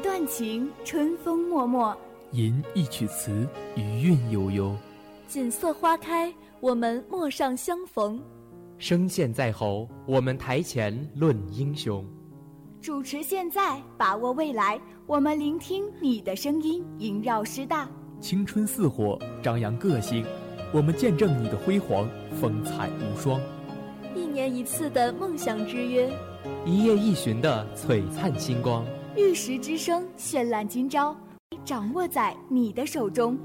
一段情，春风脉脉；吟一曲词，余韵悠悠。锦瑟花开，我们陌上相逢。声线在喉，我们台前论英雄。主持现在，把握未来，我们聆听你的声音，萦绕师大。青春似火，张扬个性，我们见证你的辉煌，风采无双。一年一次的梦想之约，一夜一巡的璀璨星光。玉石之声，绚烂今朝，掌握在你的手中。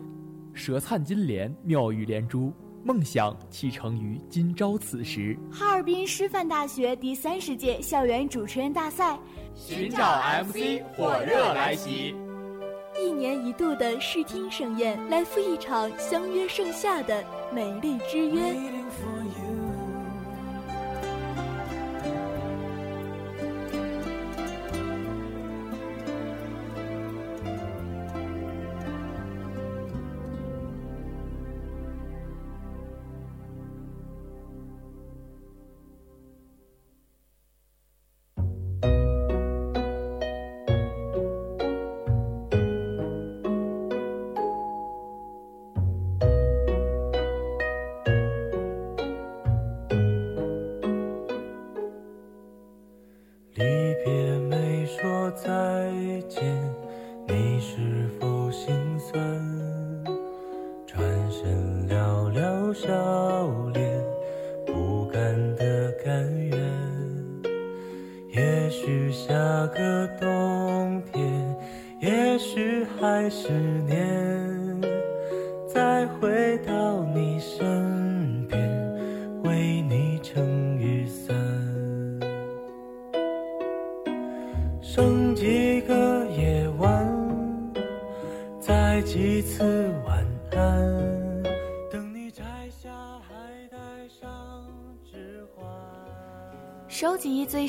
舌灿金莲，妙语连珠。梦想启程于今朝此时。哈尔滨师范大学第三十届校园主持人大赛，寻找 MC 火热来袭。一年一度的视听盛宴，来赴一场相约盛夏的美丽之约。别没说再见，你是否心酸？转身寥寥笑脸，不甘的甘愿。也许下个冬天，也许还是年。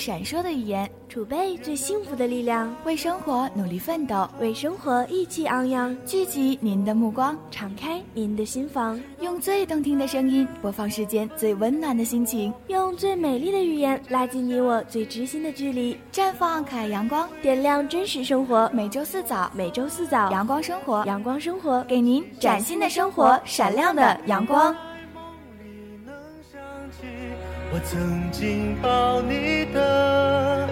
闪烁的语言，储备最幸福的力量，为生活努力奋斗，为生活意气昂扬。聚集您的目光，敞开您的心房，用最动听的声音播放世间最温暖的心情，用最美丽的语言拉近你我最知心的距离，绽放可爱阳光，点亮真实生活。每周四早，每周四早，阳光生活，阳光生活，给您崭新的生活，闪亮的阳光。我曾经抱你的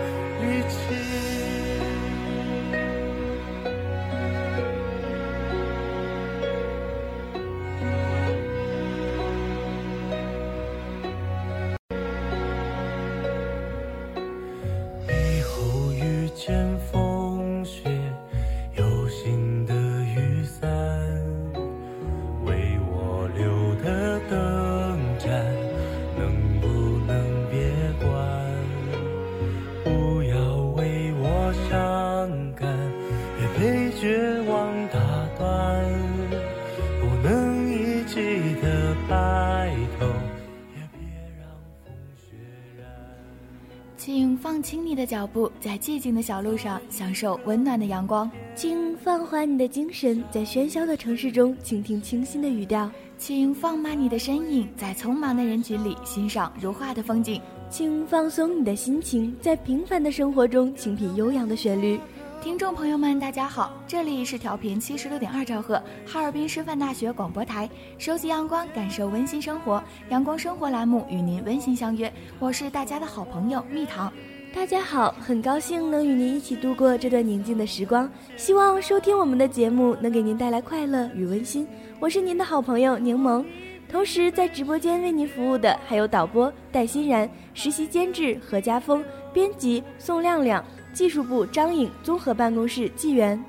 放轻你的脚步，在寂静的小路上享受温暖的阳光；请放缓你的精神，在喧嚣的城市中倾听清新的语调；请放慢你的身影，在匆忙的人群里欣赏如画的风景；请放松你的心情，在平凡的生活中倾品悠扬的旋律。听众朋友们，大家好，这里是调频七十六点二兆赫，哈尔滨师范大学广播台，收集阳光，感受温馨生活，阳光生活栏目与您温馨相约，我是大家的好朋友蜜糖。大家好，很高兴能与您一起度过这段宁静的时光，希望收听我们的节目能给您带来快乐与温馨。我是您的好朋友柠檬，同时在直播间为您服务的还有导播戴欣然、实习监制何家峰、编辑宋亮亮。技术部张颖，综合办公室纪元。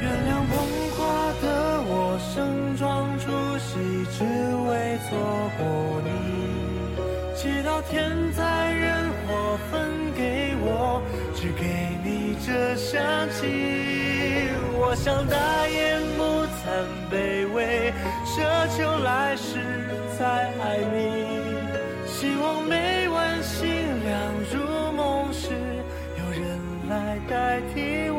原谅梦话的我，盛装出席，只为错过你。祈祷天灾人祸分给我，只给你这香气。我想大言不惭卑微，奢求来世再爱你。希望每晚星亮如梦时，有人来代替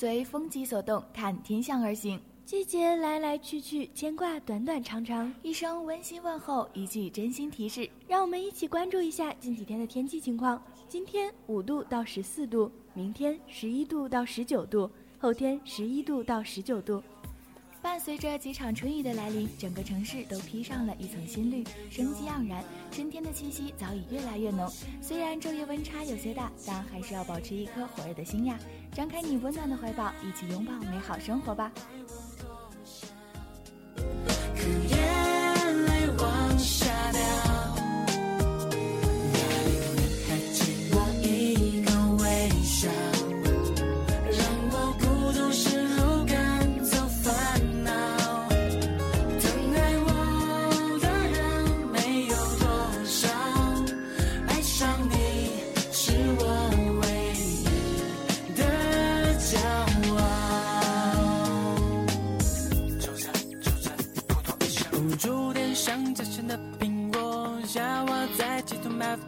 随风机所动，看天象而行。季节来来去去，牵挂短短长长。一声温馨问候，一句真心提示，让我们一起关注一下近几天的天气情况。今天五度到十四度，明天十一度到十九度，后天十一度到十九度。伴随着几场春雨的来临，整个城市都披上了一层新绿，生机盎然，春天的气息早已越来越浓。虽然昼夜温差有些大，但还是要保持一颗火热的心呀！张开你温暖的怀抱，一起拥抱美好生活吧。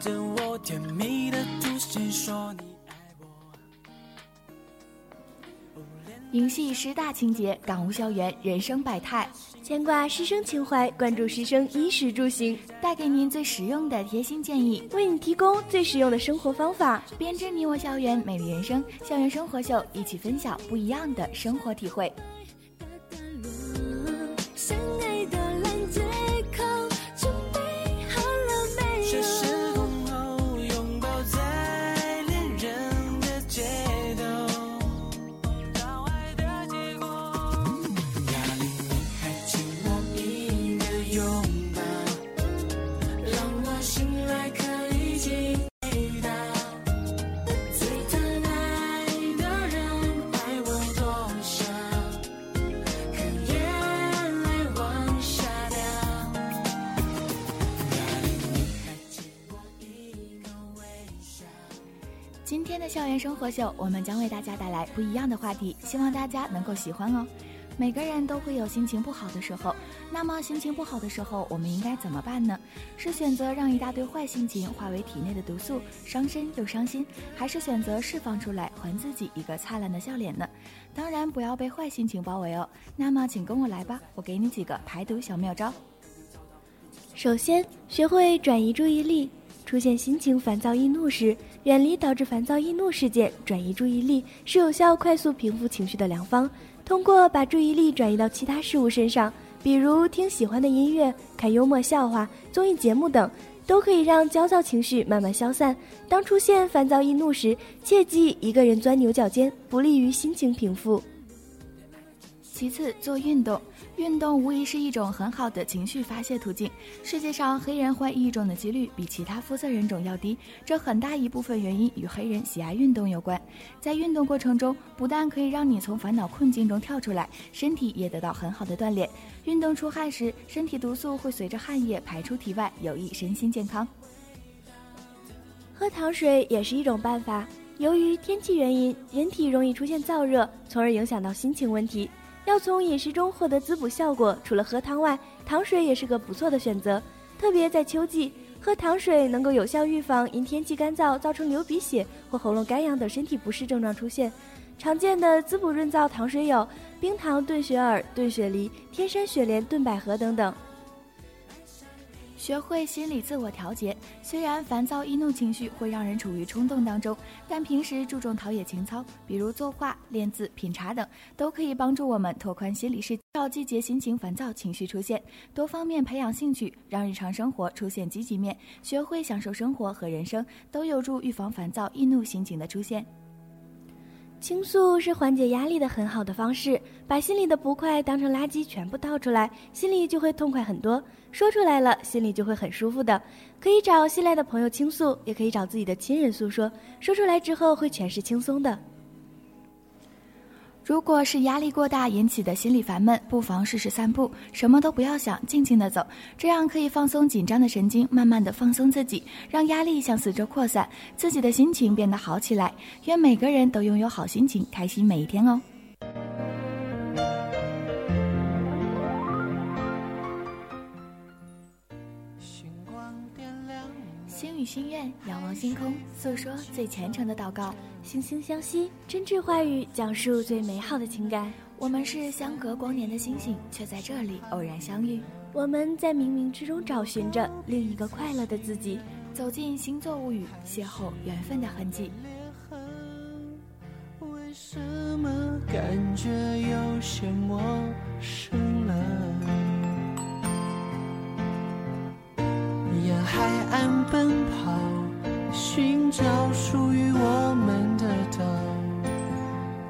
街头埋伏着我，甜蜜的吐信说你爱我。迎系师大情节，感悟校园人生百态，牵挂师生情怀，关注师生衣食住行，带给您最实用的贴心建议，为你提供最实用的生活方法，编织你我校园美丽人生。校园生活秀，一起分享不一样的生活体会。校园生活秀，我们将为大家带来不一样的话题，希望大家能够喜欢哦。每个人都会有心情不好的时候，那么心情不好的时候，我们应该怎么办呢？是选择让一大堆坏心情化为体内的毒素，伤身又伤心，还是选择释放出来，还自己一个灿烂的笑脸呢？当然不要被坏心情包围哦。那么请跟我来吧，我给你几个排毒小妙招。首先，学会转移注意力。出现心情烦躁易怒时，远离导致烦躁易怒事件，转移注意力是有效快速平复情绪的良方。通过把注意力转移到其他事物身上，比如听喜欢的音乐、看幽默笑话、综艺节目等，都可以让焦躁情绪慢慢消散。当出现烦躁易怒时，切忌一个人钻牛角尖，不利于心情平复。其次，做运动。运动无疑是一种很好的情绪发泄途径。世界上黑人患抑郁症的几率比其他肤色人种要低，这很大一部分原因与黑人喜爱运动有关。在运动过程中，不但可以让你从烦恼困境中跳出来，身体也得到很好的锻炼。运动出汗时，身体毒素会随着汗液排出体外，有益身心健康。喝糖水也是一种办法。由于天气原因，人体容易出现燥热，从而影响到心情问题。要从饮食中获得滋补效果，除了喝汤外，糖水也是个不错的选择。特别在秋季，喝糖水能够有效预防因天气干燥造成流鼻血或喉咙干痒等身体不适症状出现。常见的滋补润燥糖水有冰糖炖雪耳、炖雪梨、天山雪莲炖百合等等。学会心理自我调节。虽然烦躁易怒情绪会让人处于冲动当中，但平时注重陶冶情操，比如作画、练字、品茶等，都可以帮助我们拓宽心理视角，季节心情烦躁情绪出现，多方面培养兴趣，让日常生活出现积极面，学会享受生活和人生，都有助预防烦躁易怒心情的出现。倾诉是缓解压力的很好的方式，把心里的不快当成垃圾全部倒出来，心里就会痛快很多。说出来了，心里就会很舒服的。可以找信赖的朋友倾诉，也可以找自己的亲人诉说。说出来之后，会全是轻松的。如果是压力过大引起的心理烦闷，不妨试试散步，什么都不要想，静静的走，这样可以放松紧张的神经，慢慢的放松自己，让压力向四周扩散，自己的心情变得好起来。愿每个人都拥有好心情，开心每一天哦。心与心愿，仰望星空，诉说最虔诚的祷告。惺惺相惜，真挚话语，讲述最美好的情感。我们是相隔光年的星星，却在这里偶然相遇。我们在冥冥之中找寻着另一个快乐的自己，走进星座物语，邂逅缘分的痕迹。为什么感觉有些陌生了？岸奔跑，寻找属于我们的岛。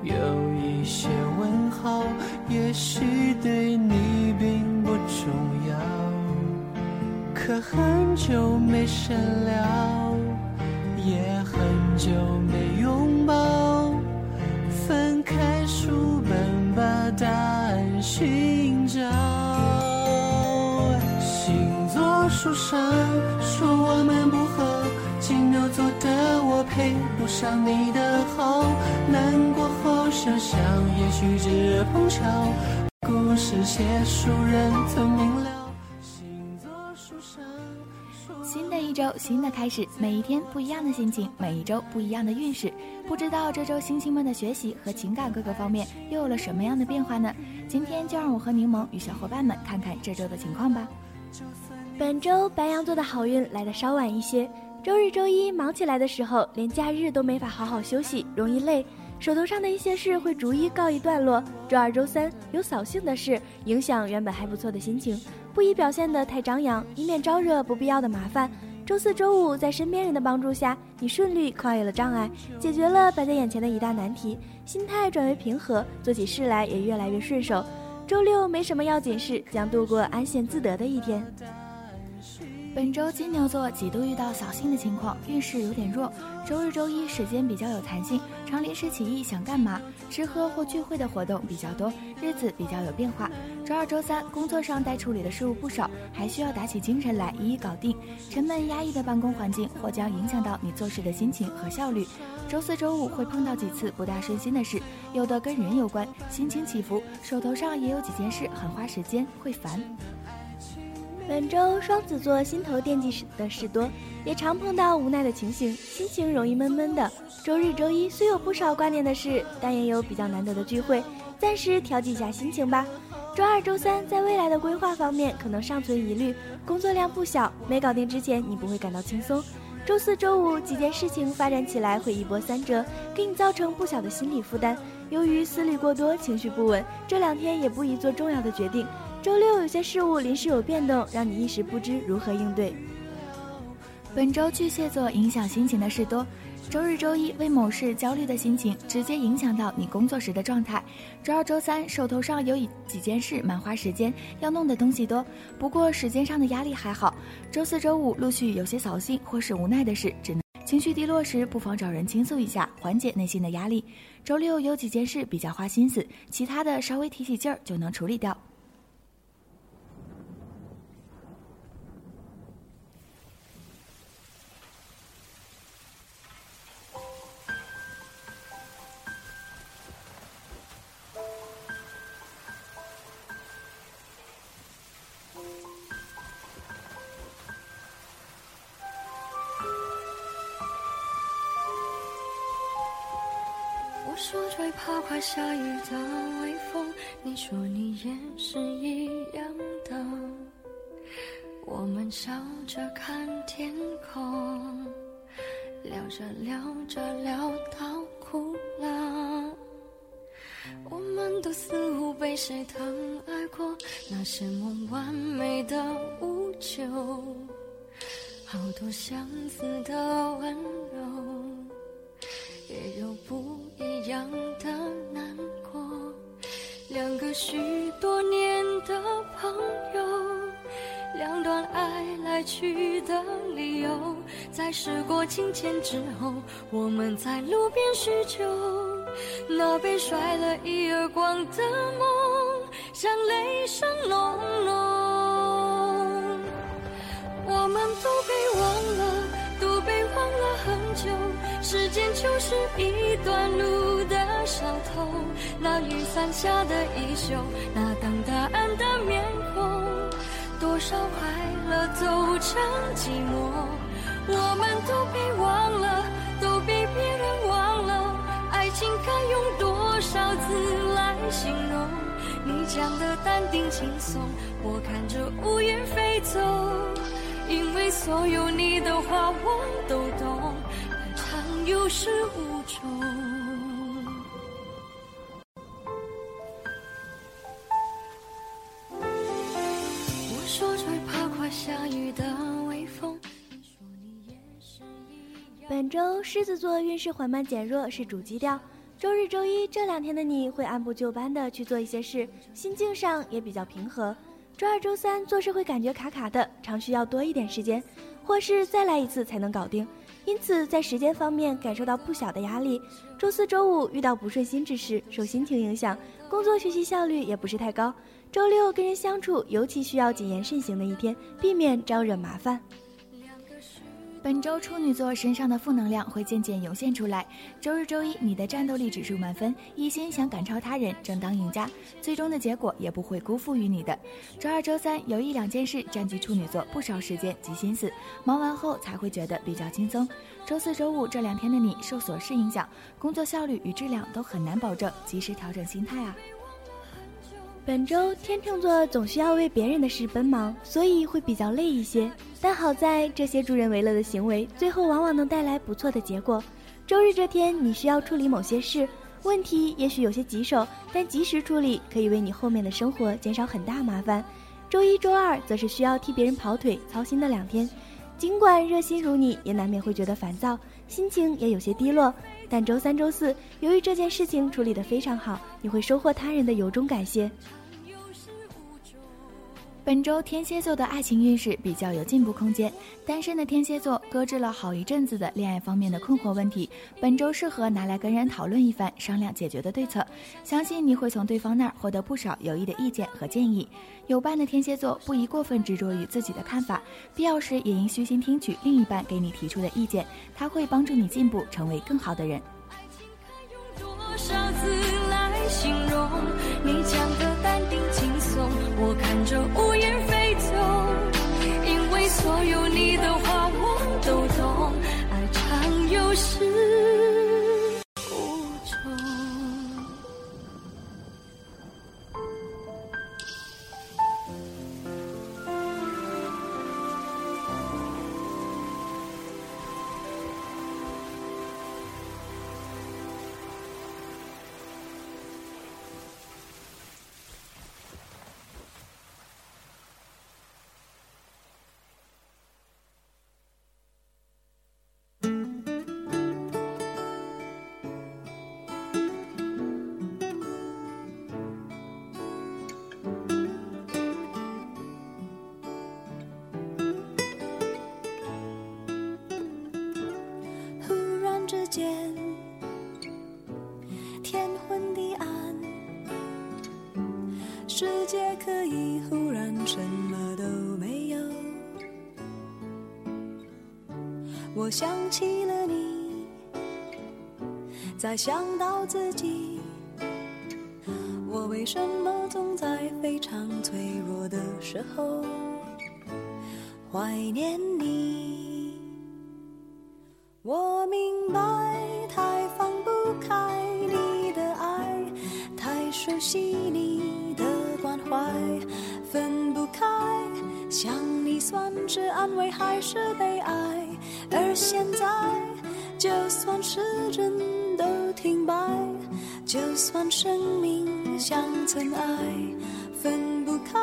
有一些问号，也许对你并不重要。可很久没深聊，也很久没拥抱。翻开书本，把答案寻找。星座书上不上你的好。难过后想想，也许只碰巧。故事写书人曾明了。星座书上说新的一周，新的开始，每一天不一样的心情，每一周不一样的运势。不知道这周星星们的学习和情感各个方面又有了什么样的变化呢？今天就让我和柠檬与小伙伴们看看这周的情况吧。本周白羊座的好运来得稍晚一些，周日、周一忙起来的时候，连假日都没法好好休息，容易累。手头上的一些事会逐一告一段落。周二、周三有扫兴的事，影响原本还不错的心情，不宜表现得太张扬，以免招惹不必要的麻烦。周四周五在身边人的帮助下，你顺利跨越了障碍，解决了摆在眼前的一大难题，心态转为平和，做起事来也越来越顺手。周六没什么要紧事，将度过安闲自得的一天。本周金牛座几度遇到扫兴的情况，运势有点弱。周日、周一时间比较有弹性，常临时起意想干嘛，吃喝或聚会的活动比较多，日子比较有变化。周二、周三工作上待处理的事务不少，还需要打起精神来一一搞定。沉闷压抑的办公环境或将影响到你做事的心情和效率。周四周五会碰到几次不大顺心的事，有的跟人有关，心情起伏，手头上也有几件事很花时间，会烦。本周双子座心头惦记的事多，也常碰到无奈的情形，心情容易闷闷的。周日、周一虽有不少挂念的事，但也有比较难得的聚会，暂时调剂一下心情吧。周二、周三在未来的规划方面可能尚存疑虑，工作量不小，没搞定之前你不会感到轻松。周四周五几件事情发展起来会一波三折，给你造成不小的心理负担。由于思虑过多，情绪不稳，这两天也不宜做重要的决定。周六有些事物临时有变动，让你一时不知如何应对。本周巨蟹座影响心情的事多，周日、周一为某事焦虑的心情直接影响到你工作时的状态。周二、周三手头上有几件事蛮花时间，要弄的东西多，不过时间上的压力还好。周四周五陆续有些扫兴或是无奈的事，只能情绪低落时不妨找人倾诉一下，缓解内心的压力。周六有几件事比较花心思，其他的稍微提起劲儿就能处理掉。说最怕快下雨的微风，你说你也是一样的。我们笑着看天空，聊着聊着聊到哭了。我们都似乎被谁疼爱过，那些梦完美的无救，好多相似的温时过境迁之后，我们在路边叙旧，那被甩了一耳光的梦，像雷声隆隆，我们都被忘了，都被忘了很久。时间就是一段路的小偷，那雨伞下的衣袖，那等答案的面孔，多少快乐走成寂寞，我们都被忘了，都被别人忘了，爱情该用多少字来形容？你讲的淡定轻松，我看着乌云飞走，因为所有你的话我都懂。有始无终。周狮子座运势缓慢减弱是主基调。周日、周一这两天的你会按部就班的去做一些事，心境上也比较平和。周二、周三做事会感觉卡卡的，常需要多一点时间，或是再来一次才能搞定。因此，在时间方面感受到不小的压力。周四周五遇到不顺心之事，受心情影响，工作学习效率也不是太高。周六跟人相处尤其需要谨言慎行的一天，避免招惹麻烦。本周处女座身上的负能量会渐渐涌现出来。周日、周一，你的战斗力指数满分，一心想赶超他人，争当赢家，最终的结果也不会辜负于你的。周二、周三，有一两件事占据处女座不少时间及心思，忙完后才会觉得比较轻松。周四周五这两天的你受琐事影响，工作效率与质量都很难保证，及时调整心态啊。本周天秤座总需要为别人的事奔忙，所以会比较累一些。但好在这些助人为乐的行为，最后往往能带来不错的结果。周日这天你需要处理某些事，问题也许有些棘手，但及时处理可以为你后面的生活减少很大麻烦。周一周二则是需要替别人跑腿操心的两天，尽管热心如你，也难免会觉得烦躁，心情也有些低落。但周三、周四，由于这件事情处理得非常好，你会收获他人的由衷感谢。本周天蝎座的爱情运势比较有进步空间，单身的天蝎座搁置了好一阵子的恋爱方面的困惑问题，本周适合拿来跟人讨论一番，商量解决的对策，相信你会从对方那儿获得不少有益的意见和建议。有伴的天蝎座不宜过分执着于自己的看法，必要时也应虚心听取另一半给你提出的意见，他会帮助你进步，成为更好的人。爱情可用多少字来形容你将有你的话我都懂，爱常有时。间，天昏地暗，世界可以忽然什么都没有。我想起了你，再想到自己，我为什么总在非常脆弱的时候怀念你？白，太放不开你的爱，太熟悉你的关怀，分不开。想你算是安慰还是悲哀？而现在，就算时针都停摆，就算生命像尘埃，分不开，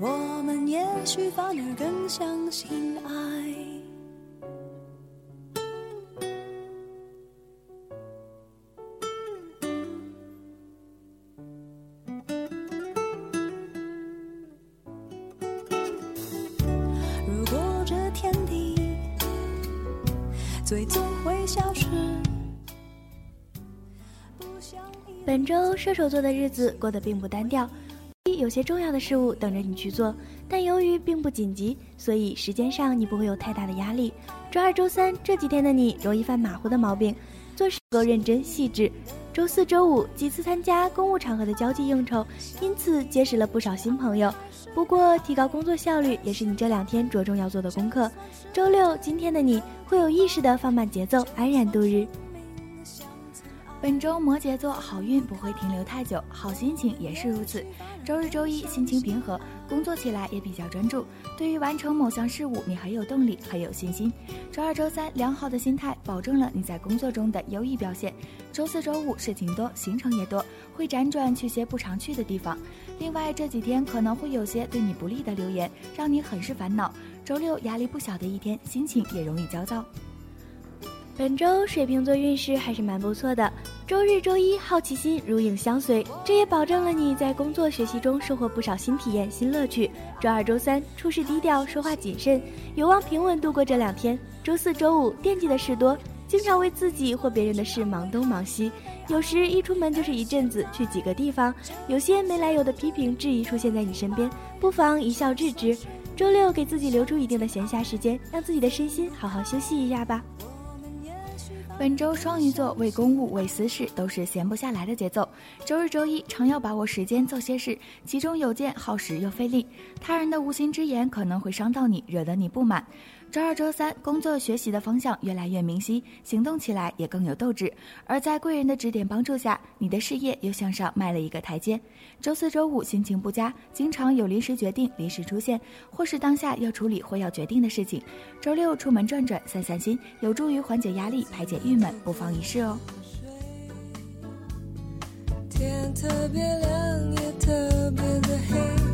我们也许反而更相信爱。周射手座的日子过得并不单调，有些重要的事物等着你去做，但由于并不紧急，所以时间上你不会有太大的压力。周二、周三这几天的你容易犯马虎的毛病，做事不够认真细致。周四周五几次参加公务场合的交际应酬，因此结识了不少新朋友。不过，提高工作效率也是你这两天着重要做的功课。周六今天的你会有意识的放慢节奏，安然度日。本周摩羯座好运不会停留太久，好心情也是如此。周日、周一心情平和，工作起来也比较专注。对于完成某项事物，你很有动力，很有信心。周二、周三良好的心态保证了你在工作中的优异表现。周四周五事情多，行程也多，会辗转去些不常去的地方。另外这几天可能会有些对你不利的留言，让你很是烦恼。周六压力不小的一天，心情也容易焦躁。本周水瓶座运势还是蛮不错的。周日、周一好奇心如影相随，这也保证了你在工作学习中收获不少新体验、新乐趣。周二、周三处事低调，说话谨慎，有望平稳度过这两天。周四周五惦记的事多，经常为自己或别人的事忙东忙西，有时一出门就是一阵子，去几个地方，有些没来由的批评质疑出现在你身边，不妨一笑置之。周六给自己留出一定的闲暇时间，让自己的身心好好休息一下吧。本周双鱼座为公务为私事都是闲不下来的节奏。周日、周一常要把握时间做些事，其中有件耗时又费力，他人的无心之言可能会伤到你，惹得你不满。周二、周三工作学习的方向越来越明晰，行动起来也更有斗志。而在贵人的指点帮助下，你的事业又向上迈了一个台阶。周四周五心情不佳，经常有临时决定临时出现，或是当下要处理或要决定的事情。周六出门转转散散心，有助于缓解压力、排解郁闷，不妨一试哦。天特别亮，也特别的黑，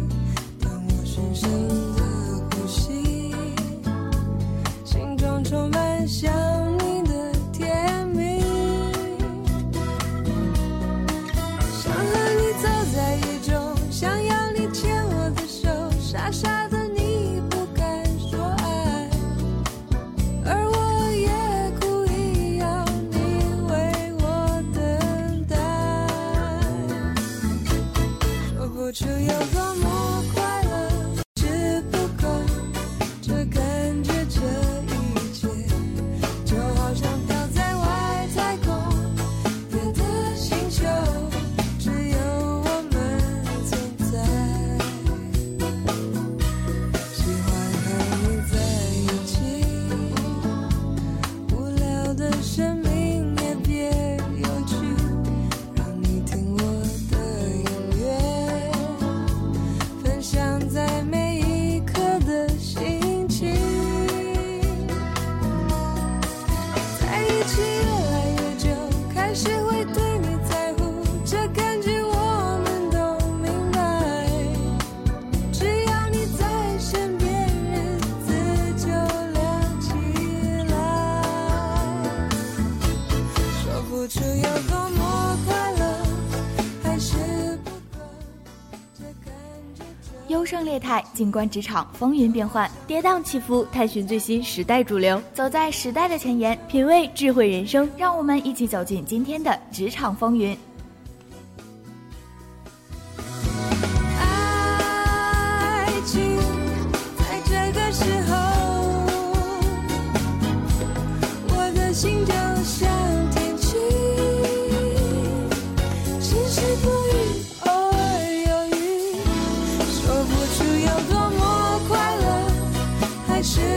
态，静观职场风云变幻，跌宕起伏，探寻最新时代主流，走在时代的前沿，品味智慧人生。让我们一起走进今天的职场风云。是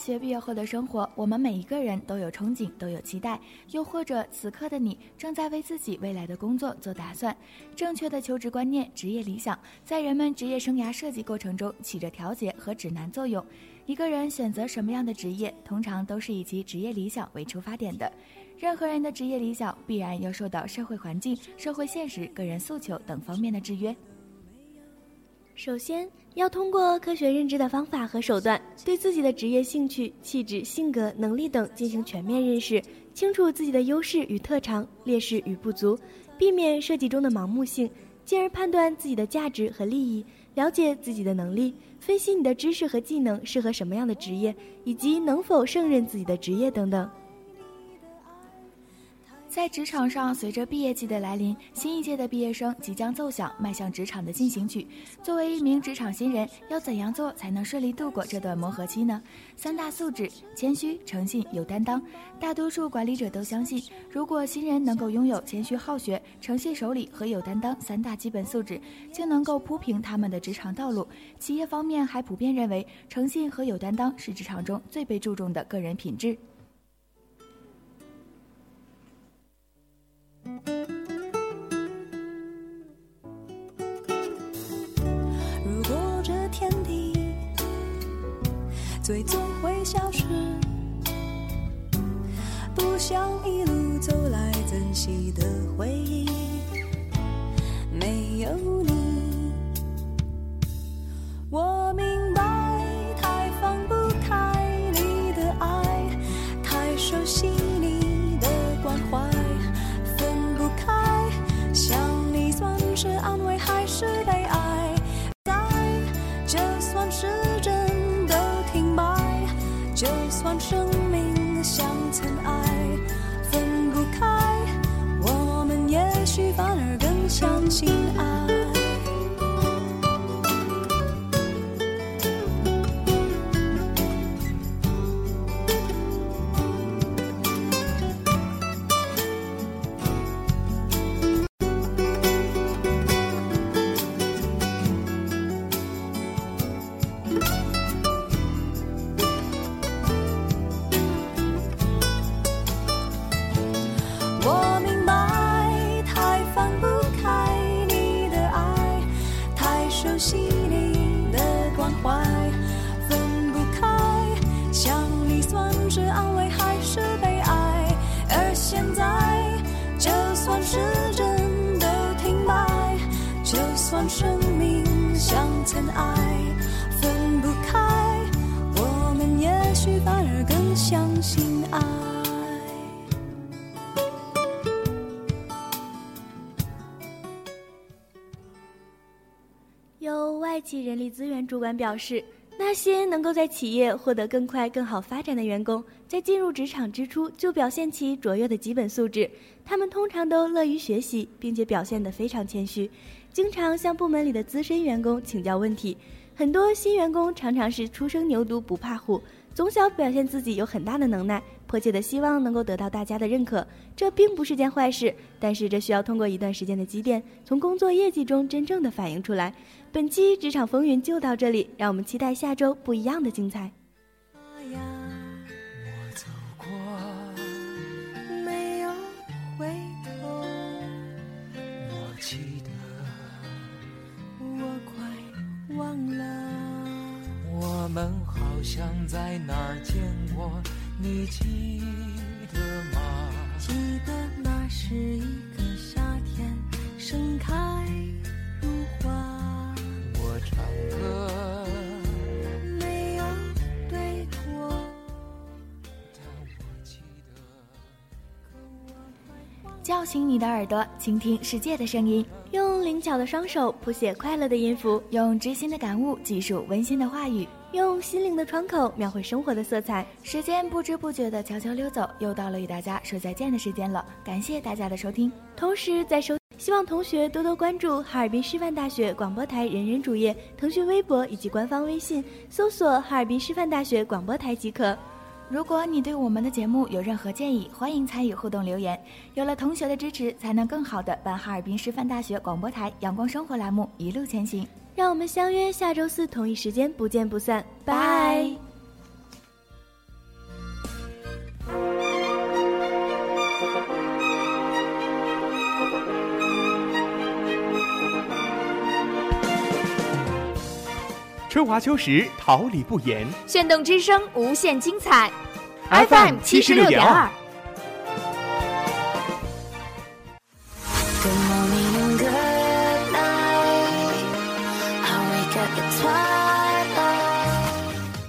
学毕业后的生活，我们每一个人都有憧憬，都有期待，又或者此刻的你正在为自己未来的工作做打算。正确的求职观念、职业理想，在人们职业生涯设计过程中起着调节和指南作用。一个人选择什么样的职业，通常都是以其职业理想为出发点的。任何人的职业理想必然要受到社会环境、社会现实、个人诉求等方面的制约。首先，要通过科学认知的方法和手段，对自己的职业兴趣、气质、性格、能力等进行全面认识，清楚自己的优势与特长、劣势与不足，避免设计中的盲目性，进而判断自己的价值和利益，了解自己的能力，分析你的知识和技能适合什么样的职业，以及能否胜任自己的职业等等。在职场上，随着毕业季的来临，新一届的毕业生即将奏响迈向职场的进行曲。作为一名职场新人，要怎样做才能顺利度过这段磨合期呢？三大素质：谦虚、诚信、有担当。大多数管理者都相信，如果新人能够拥有谦虚好学、诚信守礼和有担当三大基本素质，就能够铺平他们的职场道路。企业方面还普遍认为，诚信和有担当是职场中最被注重的个人品质。最终会消失，不想一路走来珍惜的回忆，没有你，我明白太放不开你的爱，太熟悉你的关怀，分不开，想你算是安慰还是悲哀？在，就算是生命像尘埃，分不开，我们也许反而更相信外企人力资源主管表示，那些能够在企业获得更快、更好发展的员工，在进入职场之初就表现其卓越的基本素质。他们通常都乐于学习，并且表现得非常谦虚，经常向部门里的资深员工请教问题。很多新员工常常是初生牛犊不怕虎，从小表现自己有很大的能耐，迫切的希望能够得到大家的认可。这并不是件坏事，但是这需要通过一段时间的积淀，从工作业绩中真正的反映出来。本期职场风云就到这里，让我们期待下周不一样的精彩。我走过，没有回头，我记得，我快忘了。我们好像在哪儿见过，你记得吗？记得那是一个夏天，盛开如花，我唱歌，没有对错。但我记得。叫醒你的耳朵，倾听世界的声音，用灵巧的双手谱写快乐的音符，用知心的感悟记述温馨的话语，用心灵的窗口描绘生活的色彩。时间不知不觉的悄悄溜走，又到了与大家说再见的时间了。感谢大家的收听，同时在收，希望同学多多关注哈尔滨师范大学广播台人人主页、腾讯微博以及官方微信，搜索哈尔滨师范大学广播台即可。如果你对我们的节目有任何建议，欢迎参与互动留言。有了同学的支持，才能更好的办哈尔滨师范大学广播台阳光生活栏目一路前行。让我们相约下周四同一时间，不见不散。拜。春华秋实，桃李不言。炫动之声，无限精彩。FM 七十六点二。